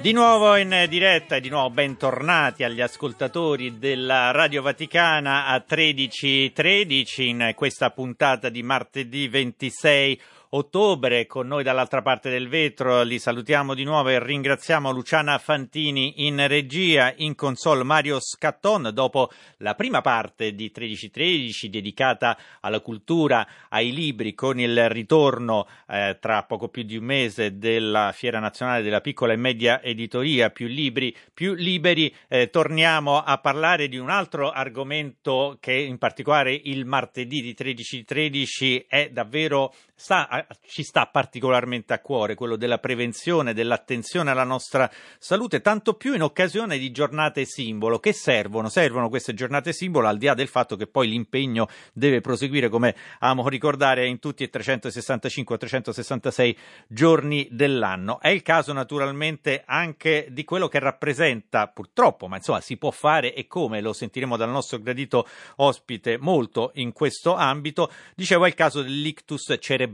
Di nuovo in diretta e di nuovo bentornati agli ascoltatori della Radio Vaticana a 13.13 in questa puntata di martedì 26 ottobre. Con noi dall'altra parte del vetro li salutiamo di nuovo e ringraziamo Luciana Fantini in regia, in console Mario Scatton. Dopo la prima parte di 1313 dedicata alla cultura, ai libri, con il ritorno eh, tra poco più di un mese della Fiera Nazionale della Piccola e Media Editoria, più libri, più liberi, eh, torniamo a parlare di un altro argomento che in particolare il martedì di 1313 è davvero sta ci sta particolarmente a cuore, quello della prevenzione, dell'attenzione alla nostra salute, tanto più in occasione di giornate simbolo. Che servono? Servono queste giornate simbolo, al di là del fatto che poi l'impegno deve proseguire, come amo ricordare, in tutti i 365-366 giorni dell'anno. È il caso naturalmente anche di quello che rappresenta, purtroppo, ma insomma si può fare e come, lo sentiremo dal nostro gradito ospite molto in questo ambito. Dicevo, è il caso dell'ictus cerebrale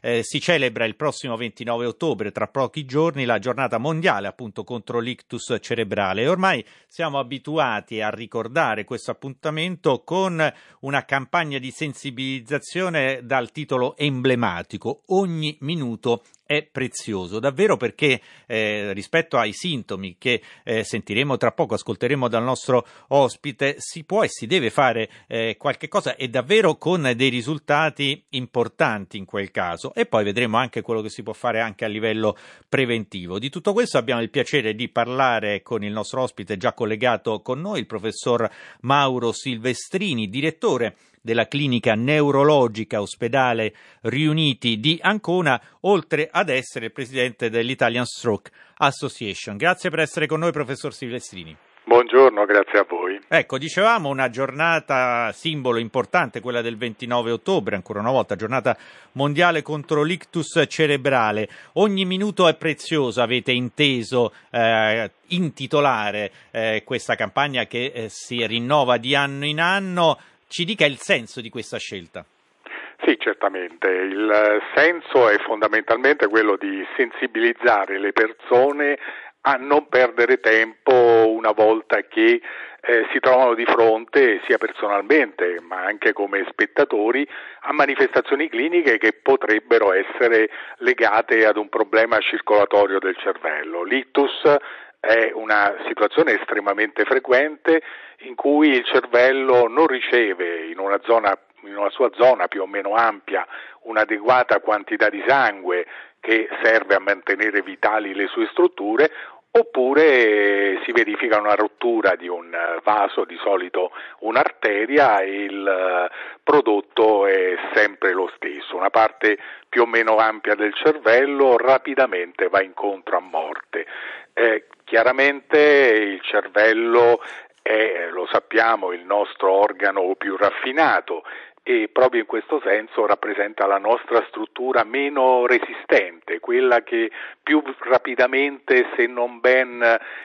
eh, si celebra il prossimo 29 ottobre, tra pochi giorni, la giornata mondiale appunto contro l'ictus cerebrale. Ormai siamo abituati a ricordare questo appuntamento con una campagna di sensibilizzazione dal titolo emblematico Ogni minuto è prezioso, davvero perché eh, rispetto ai sintomi che eh, sentiremo tra poco, ascolteremo dal nostro ospite, si può e si deve fare eh, qualche cosa e davvero con dei risultati importanti in quel caso e poi vedremo anche quello che si può fare anche a livello preventivo. Di tutto questo abbiamo il piacere di parlare con il nostro ospite già collegato con noi, il professor Mauro Silvestrini, direttore della clinica neurologica ospedale Riuniti di Ancona, oltre ad essere presidente dell'Italian Stroke Association. Grazie per essere con noi, professor Silvestrini. Buongiorno, grazie a voi. Ecco, dicevamo una giornata simbolo importante, quella del 29 ottobre, ancora una volta, giornata mondiale contro l'ictus cerebrale. Ogni minuto è prezioso, avete inteso eh, intitolare eh, questa campagna che eh, si rinnova di anno in anno. Ci dica il senso di questa scelta. Sì, certamente. Il senso è fondamentalmente quello di sensibilizzare le persone a non perdere tempo una volta che eh, si trovano di fronte sia personalmente ma anche come spettatori a manifestazioni cliniche che potrebbero essere legate ad un problema circolatorio del cervello. L'ictus è una situazione estremamente frequente in cui il cervello non riceve in una, zona, in una sua zona più o meno ampia un'adeguata quantità di sangue che serve a mantenere vitali le sue strutture oppure si verifica una rottura di un vaso, di solito un'arteria e il eh, prodotto è sempre lo stesso, una parte più o meno ampia del cervello rapidamente va incontro a morte. Eh, chiaramente il cervello è, lo sappiamo, il nostro organo più raffinato e proprio in questo senso rappresenta la nostra struttura meno resistente, quella che più rapidamente, se non ben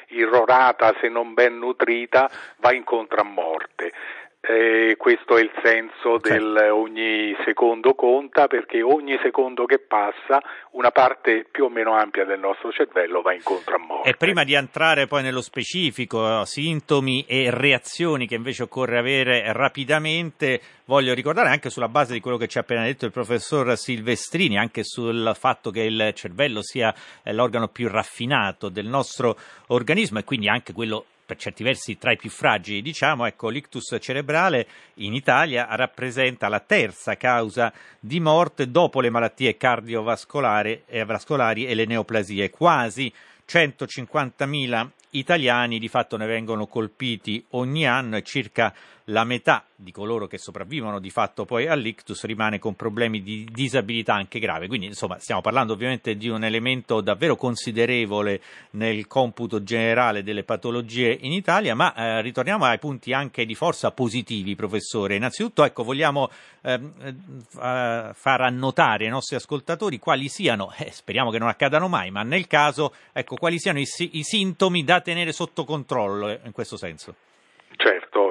irrorata, se non ben nutrita, va incontro a morte. Eh, questo è il senso del certo. ogni secondo conta perché ogni secondo che passa una parte più o meno ampia del nostro cervello va incontro a morte. E prima di entrare poi nello specifico, sintomi e reazioni che invece occorre avere rapidamente, voglio ricordare anche sulla base di quello che ci ha appena detto il professor Silvestrini, anche sul fatto che il cervello sia l'organo più raffinato del nostro organismo e quindi anche quello per certi versi tra i più fragili, diciamo, ecco, l'ictus cerebrale in Italia rappresenta la terza causa di morte dopo le malattie cardiovascolari e le neoplasie. Quasi 150.000 italiani di fatto ne vengono colpiti ogni anno e circa la metà di coloro che sopravvivono di fatto poi all'ictus rimane con problemi di disabilità anche grave. Quindi, insomma, stiamo parlando ovviamente di un elemento davvero considerevole nel computo generale delle patologie in Italia, ma eh, ritorniamo ai punti anche di forza positivi, professore. Innanzitutto, ecco, vogliamo ehm, eh, far annotare ai nostri ascoltatori quali siano, eh, speriamo che non accadano mai, ma nel caso, ecco, quali siano i, i sintomi da tenere sotto controllo eh, in questo senso. Certo,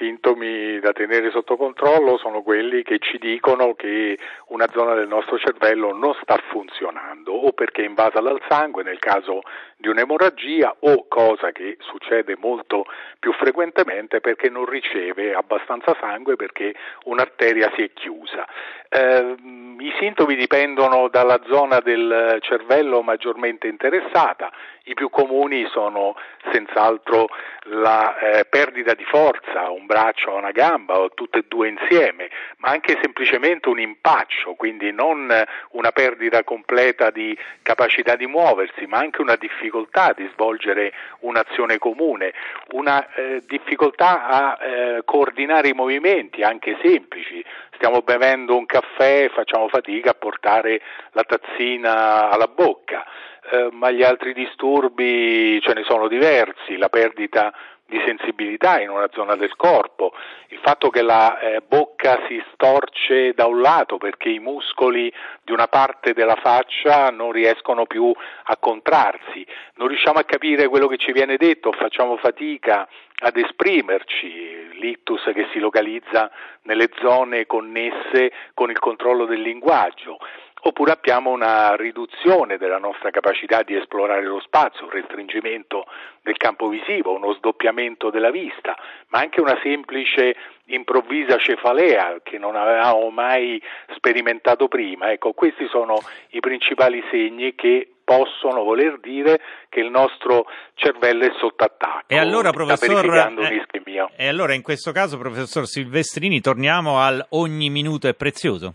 sintomi da tenere sotto controllo sono quelli che ci dicono che una zona del nostro cervello non sta funzionando o perché è invasa dal sangue nel caso di un'emorragia o cosa che succede molto più frequentemente perché non riceve abbastanza sangue perché un'arteria si è chiusa. Eh, I sintomi dipendono dalla zona del cervello maggiormente interessata, i più comuni sono senz'altro la eh, perdita di forza, un braccio o una gamba o tutte e due insieme, ma anche semplicemente un impaccio, quindi non una perdita completa di capacità di muoversi, ma anche una difficoltà di svolgere un'azione comune, una eh, difficoltà a eh, coordinare i movimenti, anche semplici. Stiamo bevendo un caffè e facciamo fatica a portare la tazzina alla bocca eh, ma gli altri disturbi ce ne sono diversi, la perdita di sensibilità in una zona del corpo, il fatto che la eh, bocca si storce da un lato perché i muscoli di una parte della faccia non riescono più a contrarsi, non riusciamo a capire quello che ci viene detto, facciamo fatica ad esprimerci, l'ictus che si localizza nelle zone connesse con il controllo del linguaggio oppure abbiamo una riduzione della nostra capacità di esplorare lo spazio, un restringimento del campo visivo, uno sdoppiamento della vista, ma anche una semplice improvvisa cefalea che non avevamo mai sperimentato prima. Ecco, questi sono i principali segni che possono voler dire che il nostro cervello è sotto attacco. E allora, professor, eh, e allora in questo caso, professor Silvestrini, torniamo al ogni minuto è prezioso.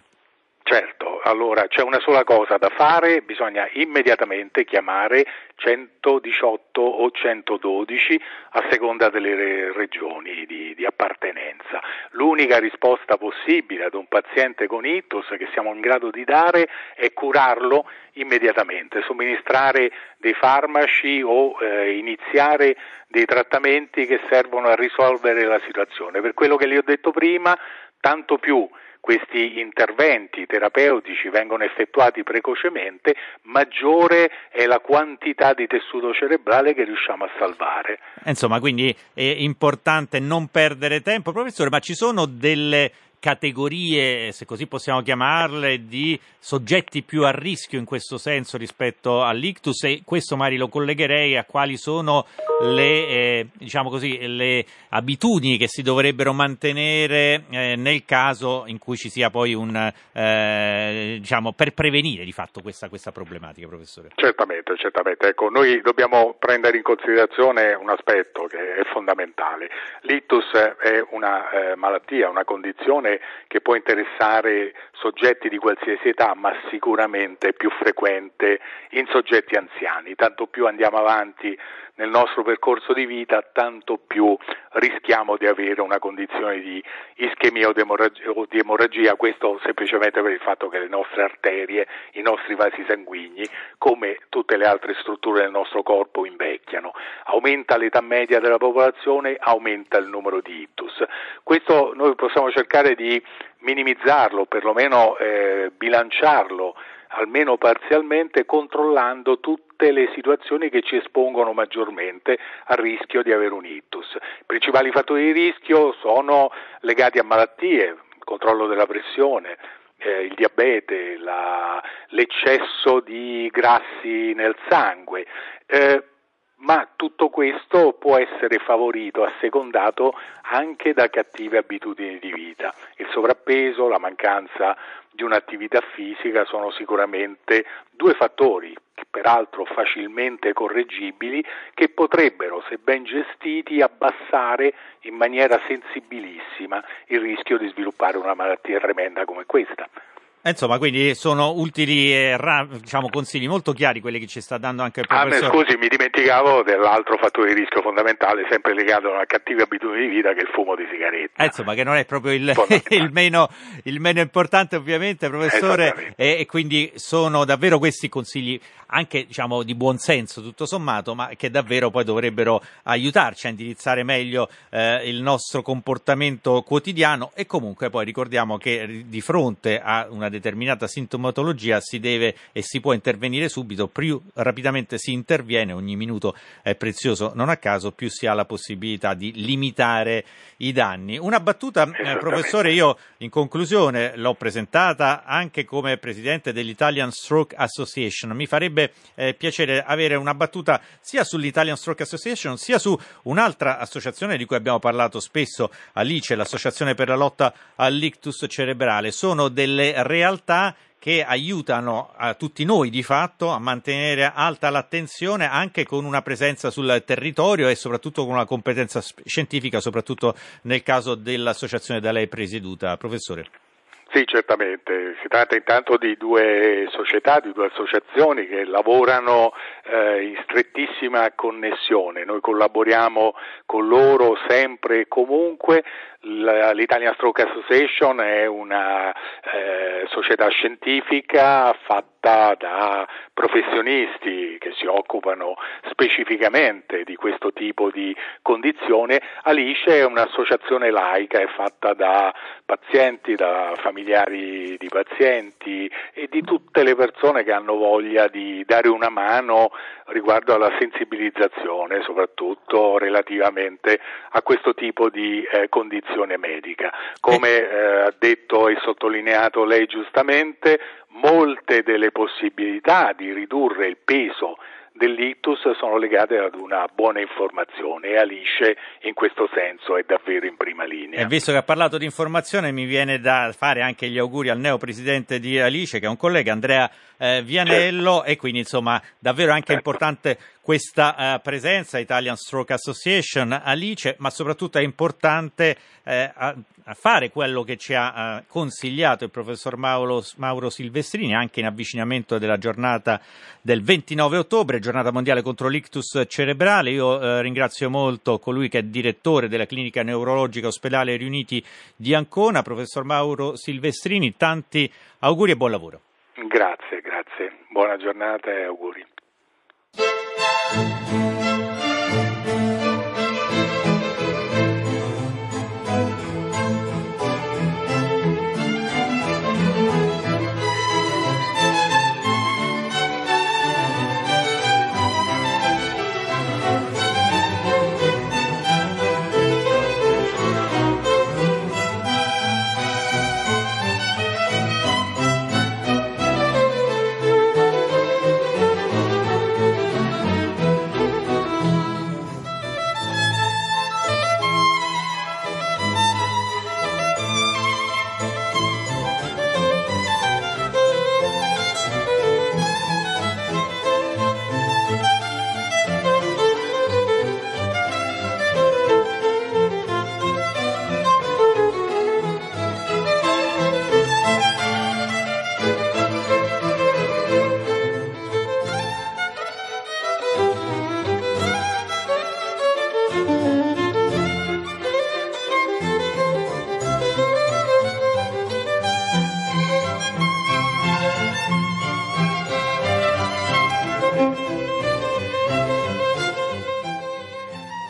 Certo, allora c'è una sola cosa da fare, bisogna immediatamente chiamare 118 o 112 a seconda delle regioni di, di, appartenenza. L'unica risposta possibile ad un paziente con ictus che siamo in grado di dare è curarlo immediatamente, somministrare dei farmaci o eh, iniziare dei trattamenti che servono a risolvere la situazione. Per quello che le ho detto prima, tanto più questi interventi terapeutici vengono effettuati precocemente, maggiore è la quantità di tessuto cerebrale che riusciamo a salvare. Insomma, quindi è importante non perdere tempo. Professore, ma ci sono delle categorie, se così possiamo chiamarle, di soggetti più a rischio in questo senso rispetto all'ictus e questo magari lo collegherei a quali sono le, eh, diciamo così, le abitudini che si dovrebbero mantenere eh, nel caso in cui ci sia poi un, eh, diciamo, per prevenire di fatto questa, questa, problematica, professore. Certamente, certamente. Ecco, noi dobbiamo prendere in considerazione un aspetto che è fondamentale. L'ictus è una eh, malattia, una condizione che può interessare soggetti di qualsiasi età, ma sicuramente più frequente in soggetti anziani. Tanto più andiamo avanti nel nostro percorso di vita, tanto più rischiamo di avere una condizione di ischemia o di emorragia, questo semplicemente per il fatto che le nostre arterie, i nostri vasi sanguigni, come tutte le altre strutture del nostro corpo, invecchiano. Aumenta l'età media della popolazione, aumenta il numero di ictus. Questo noi possiamo cercare di minimizzarlo, perlomeno eh, bilanciarlo almeno parzialmente, controllando tutte le situazioni che ci espongono maggiormente al rischio di avere un ictus. I principali fattori di rischio sono legati a malattie, il controllo della pressione, eh, il diabete, la, l'eccesso di grassi nel sangue. Eh, ma tutto questo può essere favorito, assecondato anche da cattive abitudini di vita. Il sovrappeso, la mancanza di un'attività fisica sono sicuramente due fattori, peraltro facilmente correggibili, che potrebbero, se ben gestiti, abbassare in maniera sensibilissima il rischio di sviluppare una malattia tremenda come questa. Eh, insomma, quindi sono utili e diciamo, consigli molto chiari quelli che ci sta dando anche il professor. Ah, scusi, mi dimenticavo dell'altro fattore di rischio fondamentale, sempre legato a cattive abitudini di vita, che è il fumo di sigaretta. Eh, insomma, che non è proprio il, il, meno, il meno, importante, ovviamente, professore. E, e, quindi sono davvero questi consigli anche diciamo, di buon senso, tutto sommato, ma che davvero poi dovrebbero aiutarci a indirizzare meglio eh, il nostro comportamento quotidiano. E comunque poi ricordiamo che di fronte a una determinata sintomatologia si deve e si può intervenire subito, più rapidamente si interviene, ogni minuto è prezioso, non a caso più si ha la possibilità di limitare i danni. Una battuta, eh, professore, io in conclusione l'ho presentata anche come presidente dell'Italian Stroke Association, mi farebbe eh, piacere avere una battuta sia sull'Italian Stroke Association sia su un'altra associazione di cui abbiamo parlato spesso, Alice, l'Associazione per la lotta all'ictus cerebrale. Sono delle realtà che aiutano a tutti noi di fatto a mantenere alta l'attenzione anche con una presenza sul territorio e soprattutto con una competenza scientifica, soprattutto nel caso dell'associazione da lei presieduta. Professore. Sì, certamente. Si tratta intanto di due società, di due associazioni che lavorano eh, in strettissima connessione. Noi collaboriamo con loro sempre e comunque. L'Italian Stroke Association è una eh, società scientifica fatta da professionisti che si occupano specificamente di questo tipo di condizione. Alice è un'associazione laica, è fatta da pazienti, da familiari di pazienti e di tutte le persone che hanno voglia di dare una mano riguardo alla sensibilizzazione, soprattutto relativamente a questo tipo di eh, condizione medica. Come eh, ha detto e sottolineato lei giustamente, molte delle possibilità di ridurre il peso dell'ictus sono legate ad una buona informazione e Alice in questo senso è davvero in prima linea. E visto che ha parlato di informazione mi viene da fare anche gli auguri al neo presidente di Alice che è un collega Andrea eh, Vianello certo. e quindi insomma davvero anche certo. importante questa uh, presenza Italian Stroke Association Alice, ma soprattutto è importante eh, a, a fare quello che ci ha uh, consigliato il professor Mauro, Mauro, Silvestrini anche in avvicinamento della giornata del 29 ottobre, giornata mondiale contro l'ictus cerebrale. Io uh, ringrazio molto colui che è direttore della clinica neurologica ospedale Riuniti di Ancona, professor Mauro Silvestrini. Tanti auguri e buon lavoro. Grazie, grazie. Buona giornata e auguri. Música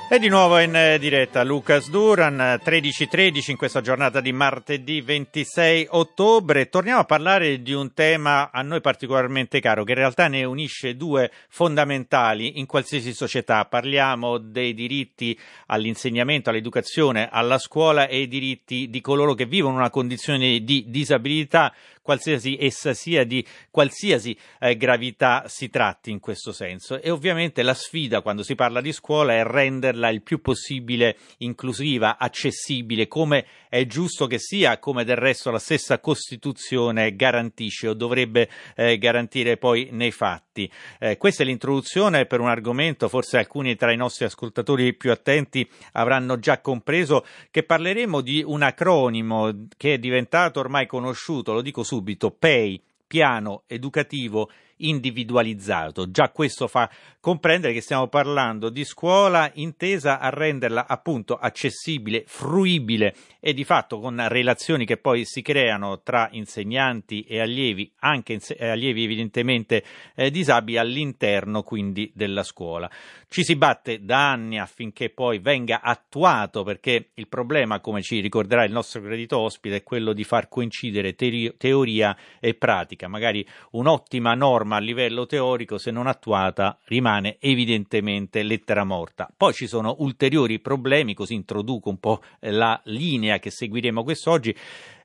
E di nuovo in eh, diretta Lucas Duran, 13.13 in questa giornata di martedì 26 ottobre. Torniamo a parlare di un tema a noi particolarmente caro, che in realtà ne unisce due fondamentali in qualsiasi società. Parliamo dei diritti all'insegnamento, all'educazione, alla scuola e i diritti di coloro che vivono una condizione di disabilità qualsiasi essa sia di qualsiasi eh, gravità si tratti in questo senso. E ovviamente la sfida quando si parla di scuola è renderla il più possibile inclusiva, accessibile, come è giusto che sia, come del resto la stessa Costituzione garantisce o dovrebbe eh, garantire poi nei fatti. Eh, questa è l'introduzione per un argomento, forse alcuni tra i nostri ascoltatori più attenti avranno già compreso che parleremo di un acronimo che è diventato ormai conosciuto, lo dico su subito PEI, piano educativo individualizzato. Già questo fa comprendere che stiamo parlando di scuola intesa a renderla appunto accessibile, fruibile e di fatto con relazioni che poi si creano tra insegnanti e allievi, anche inse- allievi evidentemente eh, disabili all'interno quindi della scuola. Ci si batte da anni affinché poi venga attuato perché il problema, come ci ricorderà il nostro credito ospite, è quello di far coincidere teori- teoria e pratica. Magari un'ottima norma a livello teorico, se non attuata, rimane evidentemente lettera morta. Poi ci sono ulteriori problemi, così introduco un po' la linea che seguiremo quest'oggi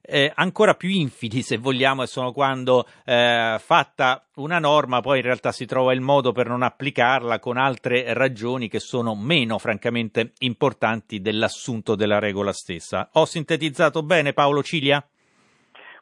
eh, ancora più infidi, se vogliamo, e sono quando eh, fatta una norma poi in realtà si trova il modo per non applicarla con altre ragioni che sono meno francamente importanti dell'assunto della regola stessa. Ho sintetizzato bene Paolo Cilia?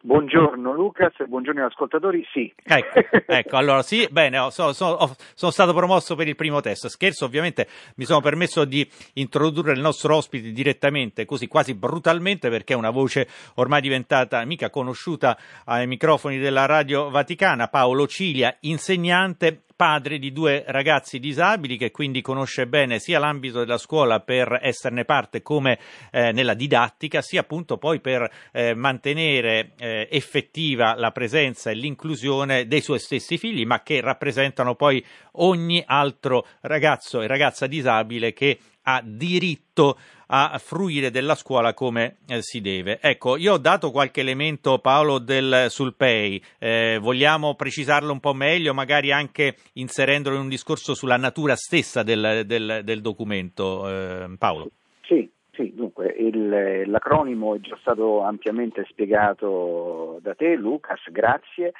Buongiorno Lucas, buongiorno agli ascoltatori, sì. Ecco, ecco allora sì, bene, oh, sono, sono, sono, stato promosso per il primo test. Scherzo, ovviamente mi sono permesso di introdurre il nostro ospite direttamente, così quasi brutalmente, perché è una voce ormai diventata mica conosciuta ai microfoni della Radio Vaticana, Paolo Cilia, insegnante padre di due ragazzi disabili che quindi conosce bene sia l'ambito della scuola per esserne parte come eh, nella didattica, sia appunto poi per eh, mantenere eh, effettiva la presenza e l'inclusione dei suoi stessi figli, ma che rappresentano poi ogni altro ragazzo e ragazza disabile che ha diritto a fruire della scuola come eh, si deve. Ecco, io ho dato qualche elemento, Paolo, del, sul PEI. Eh, vogliamo precisarlo un po' meglio, magari anche inserendolo in un discorso sulla natura stessa del, del, del documento, eh, Paolo? Sì, sì, dunque il, l'acronimo è già stato ampiamente spiegato da te, Lucas, grazie.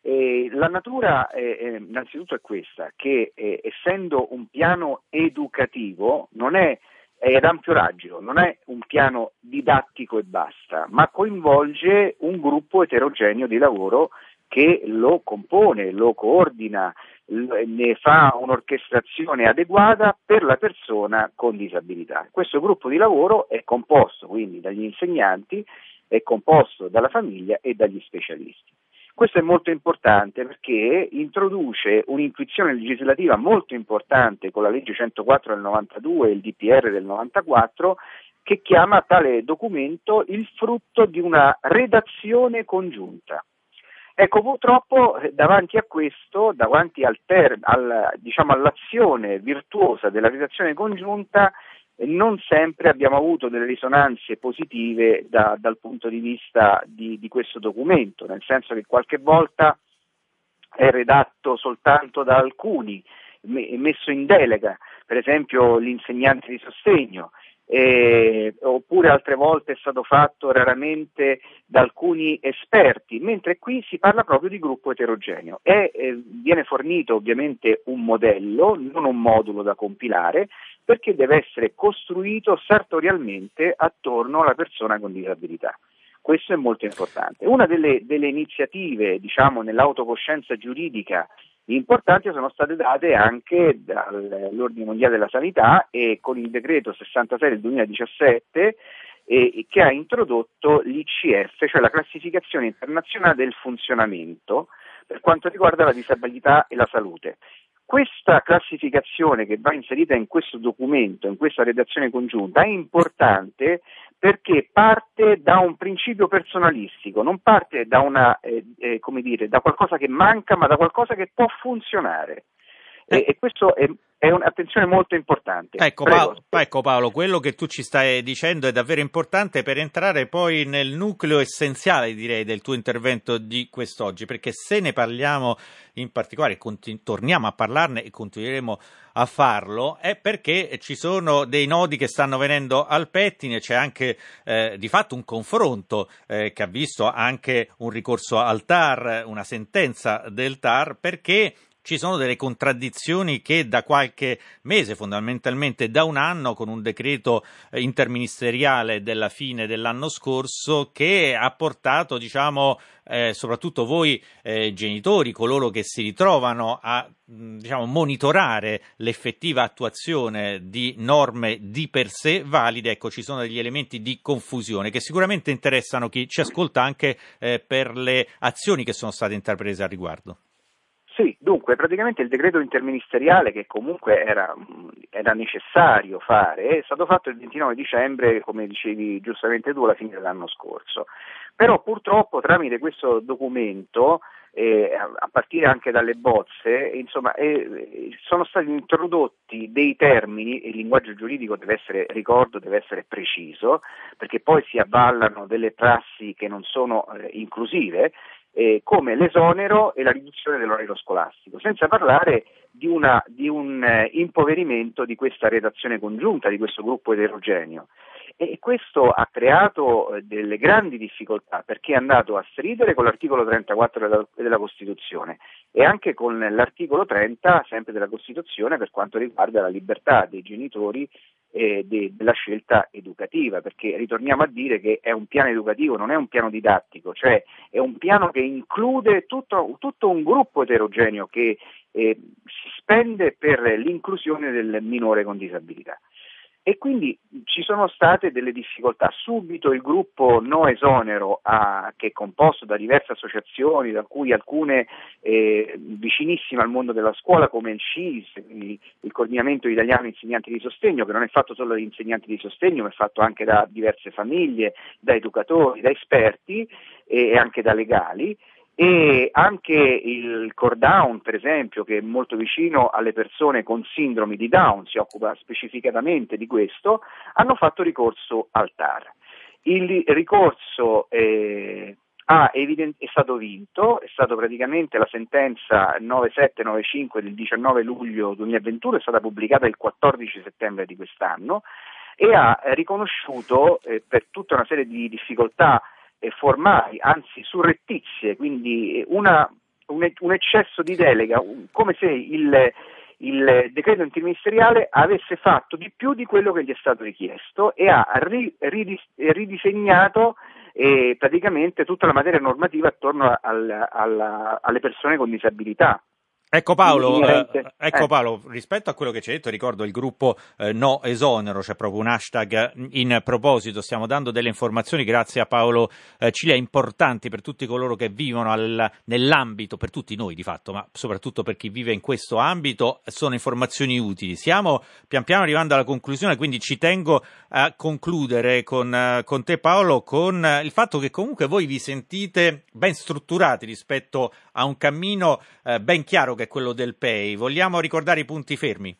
Eh, la natura eh, innanzitutto è questa, che eh, essendo un piano educativo non è ad ampio raggio, non è un piano didattico e basta, ma coinvolge un gruppo eterogeneo di lavoro che lo compone, lo coordina, ne fa un'orchestrazione adeguata per la persona con disabilità. Questo gruppo di lavoro è composto quindi dagli insegnanti, è composto dalla famiglia e dagli specialisti. Questo è molto importante perché introduce un'intuizione legislativa molto importante con la legge 104 del 92 e il DPR del 94 che chiama tale documento il frutto di una redazione congiunta. Ecco, purtroppo eh, davanti a questo, davanti al ter- al, diciamo, all'azione virtuosa della redazione congiunta, non sempre abbiamo avuto delle risonanze positive da, dal punto di vista di, di, questo documento, nel senso che qualche volta è redatto soltanto da alcuni, messo in delega, per esempio l'insegnante di sostegno, eh, oppure altre volte è stato fatto raramente da alcuni esperti, mentre qui si parla proprio di gruppo eterogeneo e eh, viene fornito ovviamente un modello, non un modulo da compilare, perché deve essere costruito sartorialmente attorno alla persona con disabilità. Questo è molto importante. Una delle, delle iniziative, diciamo, nell'autocoscienza giuridica importanti sono state date anche dall'Ordine Mondiale della Sanità e con il decreto 66 del 2017 eh, che ha introdotto l'ICF, cioè la classificazione internazionale del funzionamento per quanto riguarda la disabilità e la salute. Questa classificazione che va inserita in questo documento, in questa redazione congiunta, è importante perché parte da un principio personalistico, non parte da, una, eh, eh, dire, da qualcosa che manca, ma da qualcosa che può funzionare. E, e questo è, è un'attenzione molto importante. Ecco Paolo, ecco Paolo, quello che tu ci stai dicendo è davvero importante per entrare poi nel nucleo essenziale, direi, del tuo intervento di quest'oggi, perché se ne parliamo in particolare, continu- torniamo a parlarne e continueremo a farlo, è perché ci sono dei nodi che stanno venendo al pettine, c'è anche eh, di fatto un confronto eh, che ha visto anche un ricorso al TAR, una sentenza del TAR, perché ci sono delle contraddizioni che da qualche mese, fondamentalmente da un anno, con un decreto eh, interministeriale della fine dell'anno scorso, che ha portato, diciamo, eh, soprattutto voi eh, genitori, coloro che si ritrovano a diciamo, monitorare l'effettiva attuazione di norme di per sé valide, ecco, ci sono degli elementi di confusione che sicuramente interessano chi ci ascolta anche eh, per le azioni che sono state intraprese al riguardo. Sì, dunque praticamente il decreto interministeriale che comunque era, era, necessario fare è stato fatto il 29 dicembre, come dicevi giustamente tu, alla fine dell'anno scorso. Però purtroppo tramite questo documento, eh, a partire anche dalle bozze, insomma, eh, sono stati introdotti dei termini, il linguaggio giuridico deve essere, ricordo, deve essere preciso, perché poi si avvallano delle prassi che non sono eh, inclusive eh, come l'esonero e la riduzione dell'orario scolastico, senza parlare di, una, di un eh, impoverimento di questa redazione congiunta, di questo gruppo eterogeneo. E questo ha creato eh, delle grandi difficoltà perché è andato a stridere con l'articolo 34 della, della, Costituzione e anche con l'articolo 30 sempre della Costituzione per quanto riguarda la libertà dei genitori eh, de, della scelta educativa, perché ritorniamo a dire che è un piano educativo, non è un piano didattico, cioè è un piano che include tutto, tutto un gruppo eterogeneo che eh, si spende per l'inclusione del minore con disabilità. E quindi ci sono state delle difficoltà. Subito il gruppo No Esonero, a, che è composto da diverse associazioni, da cui alcune eh, vicinissime al mondo della scuola, come il CIS, il, il Coordinamento Italiano Insegnanti di Sostegno, che non è fatto solo da insegnanti di sostegno, ma è fatto anche da diverse famiglie, da educatori, da esperti e anche da legali e anche il core down, per esempio, che è molto vicino alle persone con sindromi di Down, si occupa specificatamente di questo, hanno fatto ricorso al TAR. Il ricorso eh, ha evident- è stato vinto, è stata praticamente la sentenza 9795 del 19 luglio 2021, è stata pubblicata il 14 settembre di quest'anno e ha riconosciuto eh, per tutta una serie di difficoltà formali, anzi surrettizie, quindi una, un, un, eccesso di delega, un, come se il, il decreto interministeriale avesse fatto di più di quello che gli è stato richiesto e ha ri, ridis, ridisegnato eh, praticamente tutta la materia normativa attorno al, al, alle persone con disabilità. Ecco Paolo, eh, ecco eh. Paolo, rispetto a quello che ci hai detto, ricordo il gruppo eh, No Esonero, c'è proprio un hashtag in proposito, stiamo dando delle informazioni grazie a Paolo eh, Cilia importanti per tutti coloro che vivono al, nell'ambito, per tutti noi di fatto, ma soprattutto per chi vive in questo ambito, sono informazioni utili. Stiamo pian piano arrivando alla conclusione, quindi ci tengo a concludere con, eh, con te Paolo con il fatto che comunque voi vi sentite ben strutturati rispetto a un cammino eh, ben chiaro che è quello del PEI. Vogliamo ricordare i punti fermi?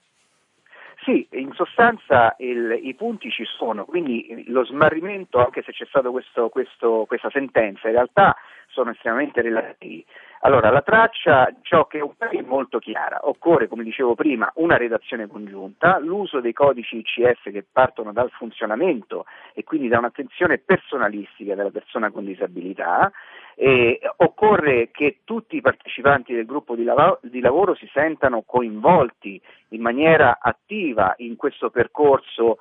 Sì, in sostanza il, i punti ci sono, quindi lo smarrimento, anche se c'è stata questa sentenza, in realtà sono estremamente relativi. Allora, la traccia, ciò che è molto chiara, occorre, come dicevo prima, una redazione congiunta, l'uso dei codici ICF che partono dal funzionamento e quindi da un'attenzione personalistica della persona con disabilità, e occorre che tutti i partecipanti del gruppo di, lav- di, lavoro si sentano coinvolti in maniera attiva in questo percorso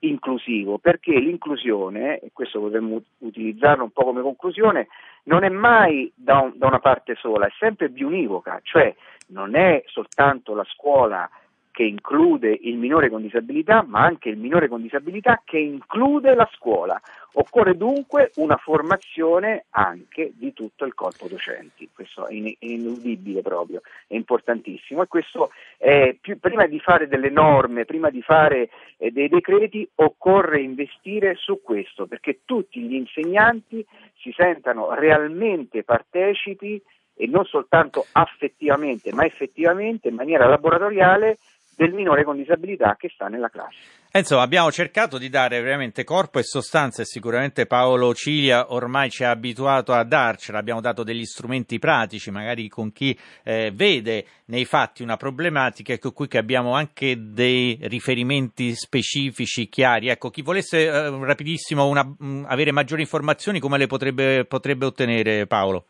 inclusivo, perché l'inclusione, e questo potremmo utilizzarlo un po' come conclusione, non è mai da, un, da una parte sola, è sempre biunivoca, cioè non è soltanto la scuola che include il minore con disabilità, ma anche il minore con disabilità che include la scuola. Occorre dunque una formazione anche di tutto il corpo docenti, questo è ineludibile proprio, è importantissimo e questo è più, prima di fare delle norme, prima di fare eh, dei decreti, occorre investire su questo perché tutti gli insegnanti si sentano realmente partecipi e non soltanto affettivamente, ma effettivamente in maniera laboratoriale del minore con disabilità che sta nella classe. Insomma, abbiamo cercato di dare veramente corpo e sostanza e sicuramente Paolo Cilia ormai ci ha abituato a darcela, abbiamo dato degli strumenti pratici, magari con chi eh, vede nei fatti una problematica e con cui abbiamo anche dei riferimenti specifici chiari. Ecco, chi volesse eh, rapidissimo una, mh, mm, avere maggiori informazioni, come le potrebbe, potrebbe ottenere Paolo?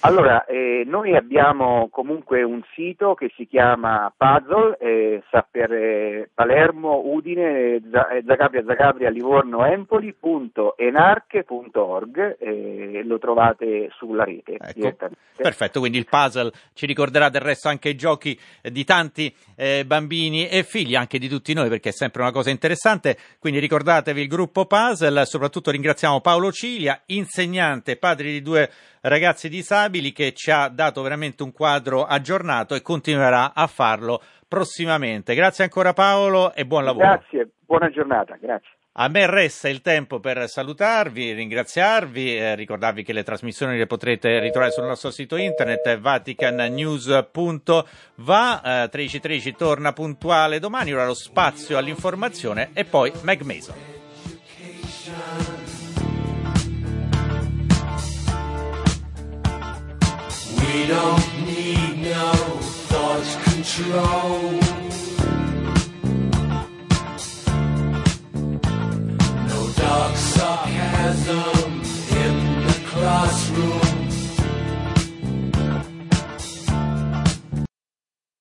Allora, eh, noi abbiamo comunque un sito che si chiama Puzzle, eh, sta per eh, Palermo, Udine, Zagabria, Zagabria, Livorno, Empoli.enarche.org e lo trovate sulla rete. Ecco, perfetto, quindi il puzzle ci ricorderà del resto anche i giochi di tanti eh, bambini e figli, anche di tutti noi, perché è sempre una cosa interessante. Quindi ricordatevi il gruppo Puzzle, soprattutto ringraziamo Paolo Cilia, insegnante, padre di due ragazzi di Savia contabili che ci ha dato veramente un quadro aggiornato e continuerà a farlo prossimamente. Grazie ancora Paolo e buon lavoro. Grazie, buona giornata, grazie. A me resta il tempo per salutarvi, ringraziarvi, eh, ricordarvi che le trasmissioni le potrete ritrovare sul nostro sito internet vaticannews.va, eh, 13.13 torna puntuale domani, ora lo spazio all'informazione e poi Meg Mason. We don't need no thought control. No dark sarcasm in the classroom.